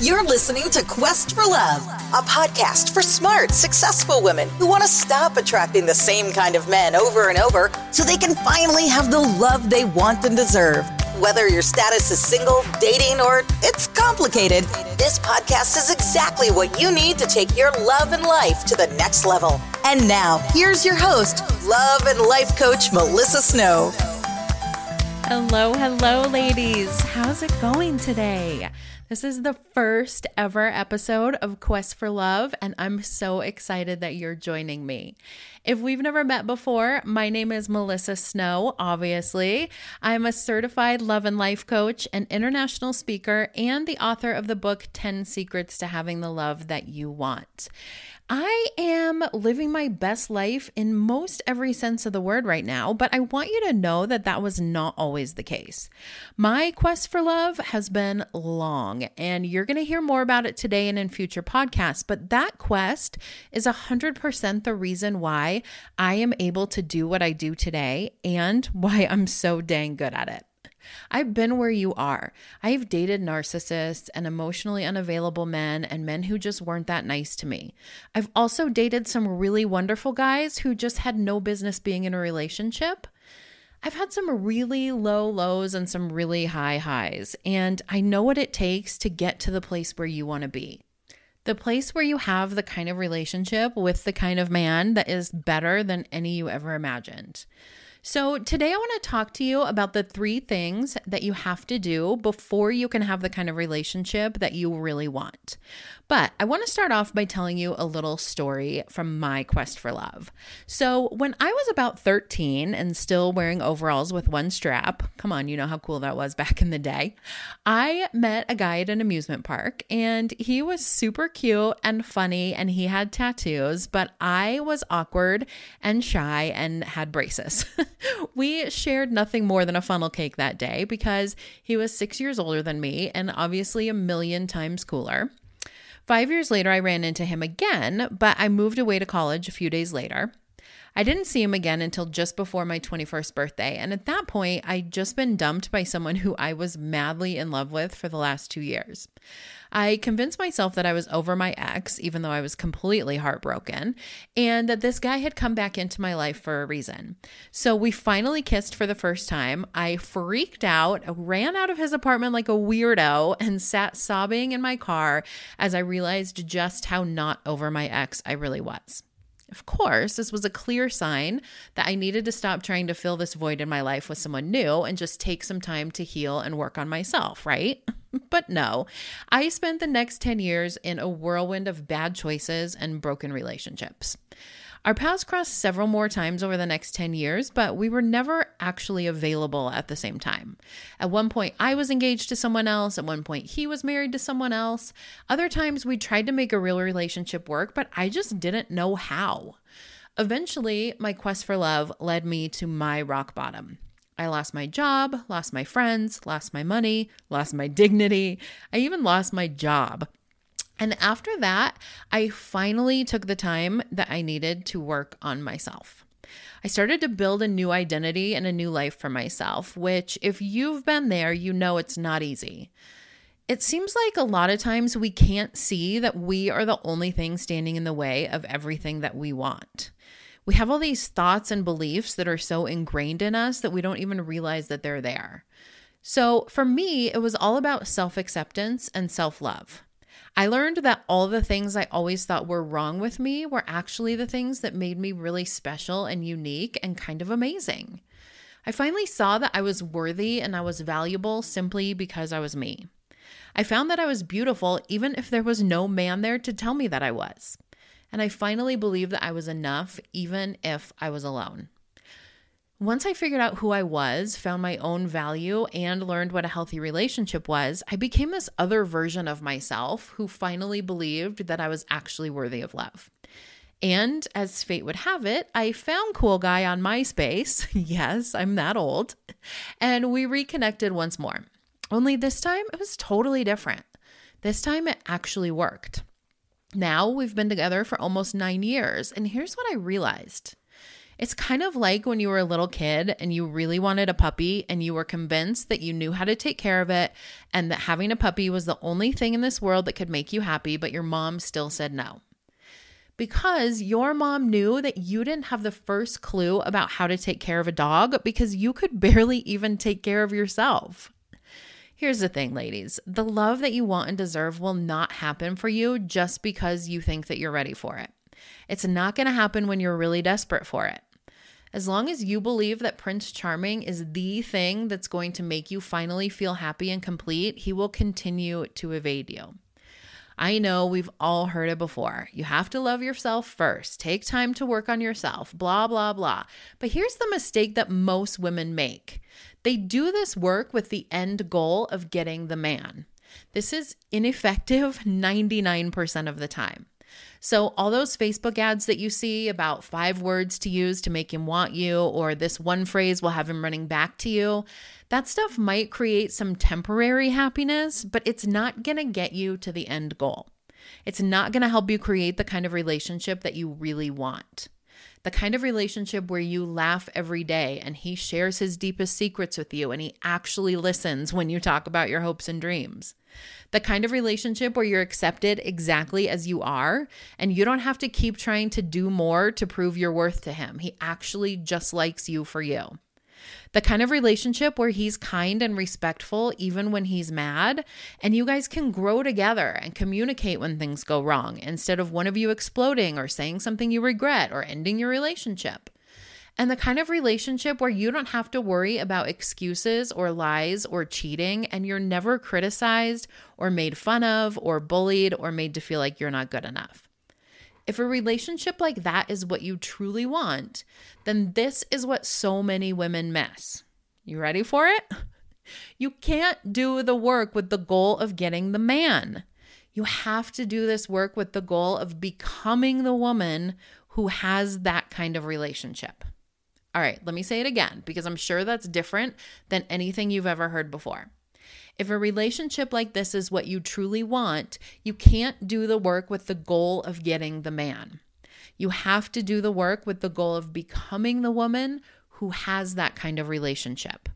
You're listening to Quest for Love, a podcast for smart, successful women who want to stop attracting the same kind of men over and over so they can finally have the love they want and deserve. Whether your status is single, dating, or it's complicated, this podcast is exactly what you need to take your love and life to the next level. And now, here's your host, love and life coach Melissa Snow. Hello, hello, ladies. How's it going today? This is the first ever episode of Quest for Love, and I'm so excited that you're joining me. If we've never met before, my name is Melissa Snow, obviously. I'm a certified love and life coach, an international speaker, and the author of the book 10 Secrets to Having the Love That You Want. I am living my best life in most every sense of the word right now, but I want you to know that that was not always the case. My quest for love has been long, and you're going to hear more about it today and in future podcasts. But that quest is 100% the reason why I am able to do what I do today and why I'm so dang good at it. I've been where you are. I've dated narcissists and emotionally unavailable men and men who just weren't that nice to me. I've also dated some really wonderful guys who just had no business being in a relationship. I've had some really low lows and some really high highs, and I know what it takes to get to the place where you want to be. The place where you have the kind of relationship with the kind of man that is better than any you ever imagined. So, today I want to talk to you about the three things that you have to do before you can have the kind of relationship that you really want. But I want to start off by telling you a little story from my quest for love. So, when I was about 13 and still wearing overalls with one strap, come on, you know how cool that was back in the day, I met a guy at an amusement park and he was super cute and funny and he had tattoos, but I was awkward and shy and had braces. we shared nothing more than a funnel cake that day because he was six years older than me and obviously a million times cooler. Five years later, I ran into him again, but I moved away to college a few days later. I didn't see him again until just before my 21st birthday. And at that point, I'd just been dumped by someone who I was madly in love with for the last two years. I convinced myself that I was over my ex, even though I was completely heartbroken, and that this guy had come back into my life for a reason. So we finally kissed for the first time. I freaked out, ran out of his apartment like a weirdo, and sat sobbing in my car as I realized just how not over my ex I really was. Of course, this was a clear sign that I needed to stop trying to fill this void in my life with someone new and just take some time to heal and work on myself, right? but no, I spent the next 10 years in a whirlwind of bad choices and broken relationships. Our paths crossed several more times over the next 10 years, but we were never actually available at the same time. At one point, I was engaged to someone else. At one point, he was married to someone else. Other times, we tried to make a real relationship work, but I just didn't know how. Eventually, my quest for love led me to my rock bottom. I lost my job, lost my friends, lost my money, lost my dignity. I even lost my job. And after that, I finally took the time that I needed to work on myself. I started to build a new identity and a new life for myself, which, if you've been there, you know it's not easy. It seems like a lot of times we can't see that we are the only thing standing in the way of everything that we want. We have all these thoughts and beliefs that are so ingrained in us that we don't even realize that they're there. So, for me, it was all about self acceptance and self love. I learned that all the things I always thought were wrong with me were actually the things that made me really special and unique and kind of amazing. I finally saw that I was worthy and I was valuable simply because I was me. I found that I was beautiful even if there was no man there to tell me that I was. And I finally believed that I was enough even if I was alone. Once I figured out who I was, found my own value, and learned what a healthy relationship was, I became this other version of myself who finally believed that I was actually worthy of love. And as fate would have it, I found Cool Guy on MySpace. yes, I'm that old. And we reconnected once more. Only this time it was totally different. This time it actually worked. Now we've been together for almost nine years. And here's what I realized It's kind of like when you were a little kid and you really wanted a puppy and you were convinced that you knew how to take care of it and that having a puppy was the only thing in this world that could make you happy, but your mom still said no. Because your mom knew that you didn't have the first clue about how to take care of a dog because you could barely even take care of yourself. Here's the thing, ladies the love that you want and deserve will not happen for you just because you think that you're ready for it. It's not going to happen when you're really desperate for it. As long as you believe that Prince Charming is the thing that's going to make you finally feel happy and complete, he will continue to evade you. I know we've all heard it before. You have to love yourself first. Take time to work on yourself, blah, blah, blah. But here's the mistake that most women make they do this work with the end goal of getting the man. This is ineffective 99% of the time. So, all those Facebook ads that you see about five words to use to make him want you, or this one phrase will have him running back to you, that stuff might create some temporary happiness, but it's not going to get you to the end goal. It's not going to help you create the kind of relationship that you really want. The kind of relationship where you laugh every day and he shares his deepest secrets with you and he actually listens when you talk about your hopes and dreams. The kind of relationship where you're accepted exactly as you are and you don't have to keep trying to do more to prove your worth to him. He actually just likes you for you. The kind of relationship where he's kind and respectful even when he's mad, and you guys can grow together and communicate when things go wrong instead of one of you exploding or saying something you regret or ending your relationship. And the kind of relationship where you don't have to worry about excuses or lies or cheating, and you're never criticized or made fun of or bullied or made to feel like you're not good enough. If a relationship like that is what you truly want, then this is what so many women miss. You ready for it? You can't do the work with the goal of getting the man. You have to do this work with the goal of becoming the woman who has that kind of relationship. All right, let me say it again because I'm sure that's different than anything you've ever heard before. If a relationship like this is what you truly want, you can't do the work with the goal of getting the man. You have to do the work with the goal of becoming the woman who has that kind of relationship.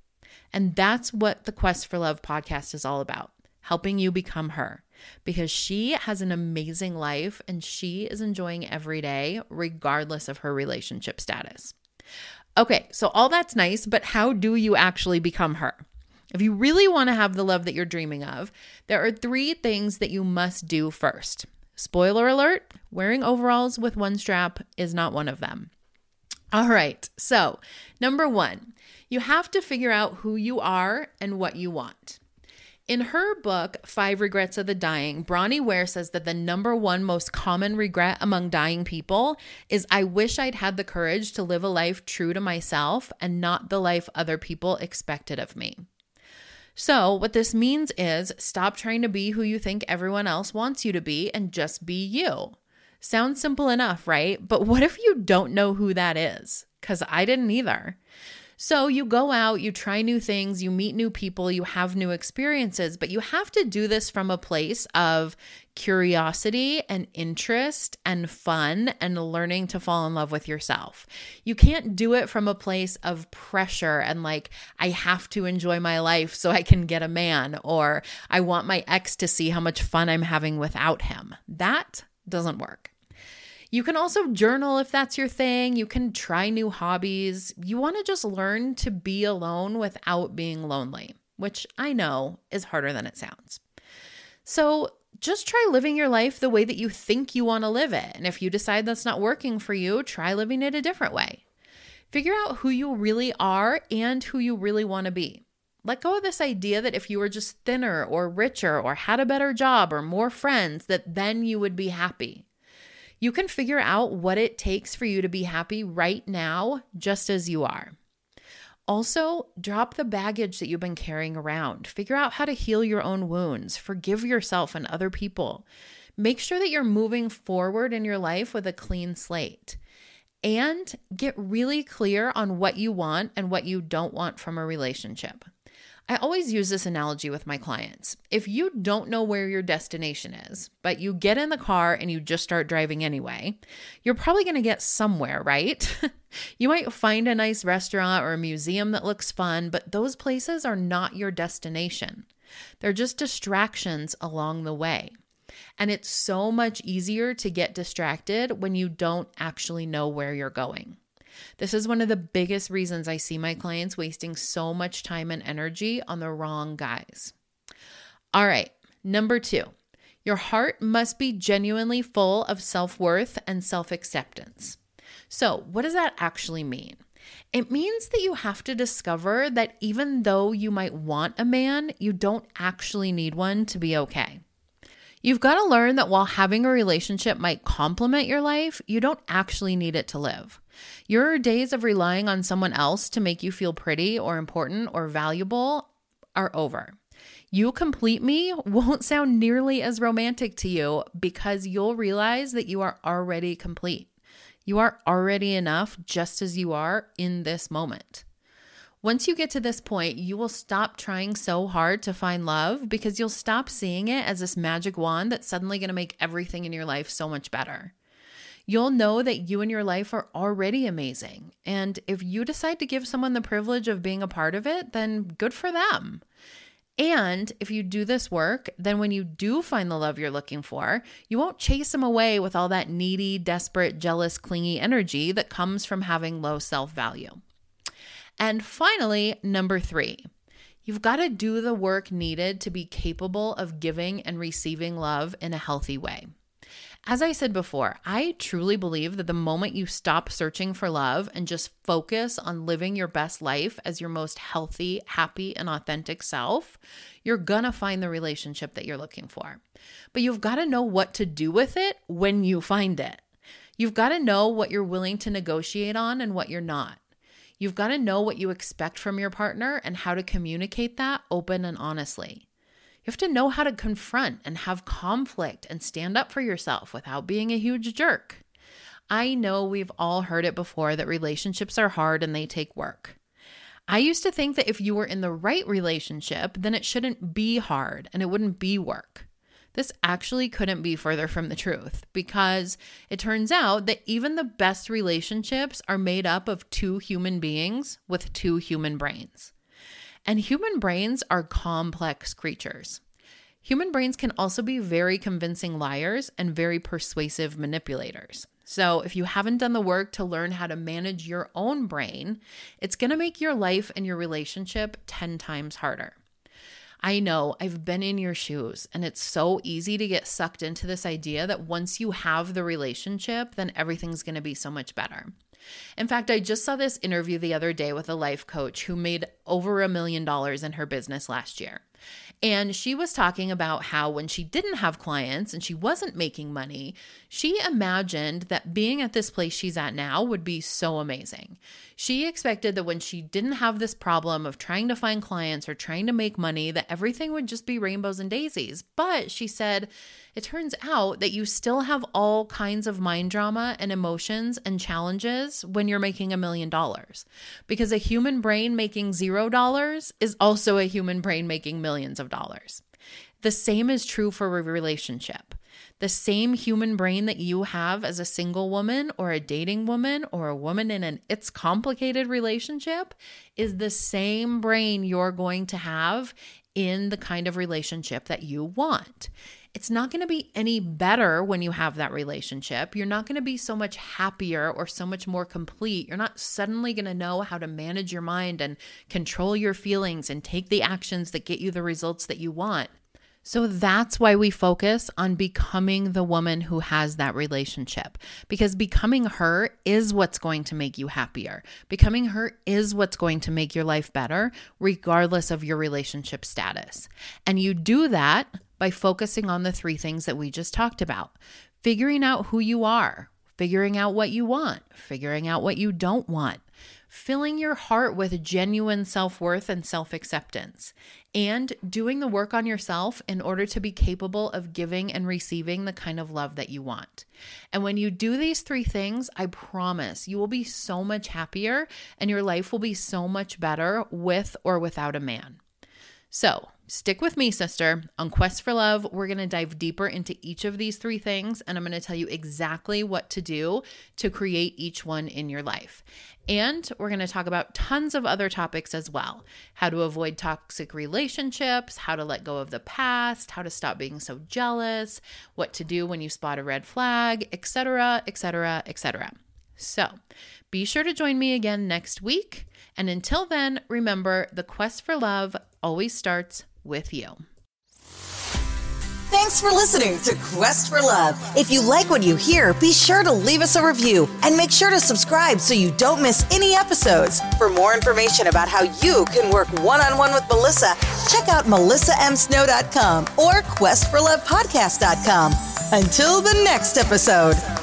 And that's what the Quest for Love podcast is all about helping you become her because she has an amazing life and she is enjoying every day, regardless of her relationship status. Okay, so all that's nice, but how do you actually become her? If you really want to have the love that you're dreaming of, there are three things that you must do first. Spoiler alert wearing overalls with one strap is not one of them. All right, so number one, you have to figure out who you are and what you want. In her book, Five Regrets of the Dying, Bronnie Ware says that the number one most common regret among dying people is I wish I'd had the courage to live a life true to myself and not the life other people expected of me. So, what this means is stop trying to be who you think everyone else wants you to be and just be you. Sounds simple enough, right? But what if you don't know who that is? Because I didn't either. So you go out, you try new things, you meet new people, you have new experiences, but you have to do this from a place of curiosity and interest and fun and learning to fall in love with yourself. You can't do it from a place of pressure and like, I have to enjoy my life so I can get a man, or I want my ex to see how much fun I'm having without him. That doesn't work. You can also journal if that's your thing. You can try new hobbies. You want to just learn to be alone without being lonely, which I know is harder than it sounds. So, just try living your life the way that you think you want to live it. And if you decide that's not working for you, try living it a different way. Figure out who you really are and who you really want to be. Let go of this idea that if you were just thinner or richer or had a better job or more friends, that then you would be happy. You can figure out what it takes for you to be happy right now, just as you are. Also, drop the baggage that you've been carrying around. Figure out how to heal your own wounds. Forgive yourself and other people. Make sure that you're moving forward in your life with a clean slate. And get really clear on what you want and what you don't want from a relationship. I always use this analogy with my clients. If you don't know where your destination is, but you get in the car and you just start driving anyway, you're probably going to get somewhere, right? you might find a nice restaurant or a museum that looks fun, but those places are not your destination. They're just distractions along the way. And it's so much easier to get distracted when you don't actually know where you're going. This is one of the biggest reasons I see my clients wasting so much time and energy on the wrong guys. All right, number two, your heart must be genuinely full of self worth and self acceptance. So, what does that actually mean? It means that you have to discover that even though you might want a man, you don't actually need one to be okay. You've got to learn that while having a relationship might complement your life, you don't actually need it to live. Your days of relying on someone else to make you feel pretty or important or valuable are over. You complete me won't sound nearly as romantic to you because you'll realize that you are already complete. You are already enough just as you are in this moment. Once you get to this point, you will stop trying so hard to find love because you'll stop seeing it as this magic wand that's suddenly going to make everything in your life so much better you'll know that you and your life are already amazing. And if you decide to give someone the privilege of being a part of it, then good for them. And if you do this work, then when you do find the love you're looking for, you won't chase them away with all that needy, desperate, jealous, clingy energy that comes from having low self value. And finally, number three, you've got to do the work needed to be capable of giving and receiving love in a healthy way. As I said before, I truly believe that the moment you stop searching for love and just focus on living your best life as your most healthy, happy, and authentic self, you're gonna find the relationship that you're looking for. But you've gotta know what to do with it when you find it. You've gotta know what you're willing to negotiate on and what you're not. You've got to know what you expect from your partner and how to communicate that open and honestly. You have to know how to confront and have conflict and stand up for yourself without being a huge jerk. I know we've all heard it before that relationships are hard and they take work. I used to think that if you were in the right relationship, then it shouldn't be hard and it wouldn't be work. This actually couldn't be further from the truth because it turns out that even the best relationships are made up of two human beings with two human brains. And human brains are complex creatures. Human brains can also be very convincing liars and very persuasive manipulators. So, if you haven't done the work to learn how to manage your own brain, it's going to make your life and your relationship 10 times harder. I know I've been in your shoes, and it's so easy to get sucked into this idea that once you have the relationship, then everything's going to be so much better. In fact, I just saw this interview the other day with a life coach who made over a million dollars in her business last year. And she was talking about how when she didn't have clients and she wasn't making money, she imagined that being at this place she's at now would be so amazing. She expected that when she didn't have this problem of trying to find clients or trying to make money, that everything would just be rainbows and daisies. But she said, it turns out that you still have all kinds of mind drama and emotions and challenges when you're making a million dollars. Because a human brain making zero dollars is also a human brain making millions of dollars. The same is true for a relationship. The same human brain that you have as a single woman or a dating woman or a woman in an it's complicated relationship is the same brain you're going to have in the kind of relationship that you want it's not going to be any better when you have that relationship. You're not going to be so much happier or so much more complete. You're not suddenly going to know how to manage your mind and control your feelings and take the actions that get you the results that you want. So that's why we focus on becoming the woman who has that relationship because becoming her is what's going to make you happier. Becoming her is what's going to make your life better, regardless of your relationship status. And you do that by focusing on the three things that we just talked about figuring out who you are, figuring out what you want, figuring out what you don't want, filling your heart with genuine self worth and self acceptance, and doing the work on yourself in order to be capable of giving and receiving the kind of love that you want. And when you do these three things, I promise you will be so much happier and your life will be so much better with or without a man. So, stick with me, sister. On Quest for Love, we're going to dive deeper into each of these three things, and I'm going to tell you exactly what to do to create each one in your life. And we're going to talk about tons of other topics as well how to avoid toxic relationships, how to let go of the past, how to stop being so jealous, what to do when you spot a red flag, etc., etc., etc. So be sure to join me again next week. And until then, remember the quest for love always starts with you. Thanks for listening to Quest for Love. If you like what you hear, be sure to leave us a review and make sure to subscribe so you don't miss any episodes. For more information about how you can work one on one with Melissa, check out melissamsnow.com or questforlovepodcast.com. Until the next episode.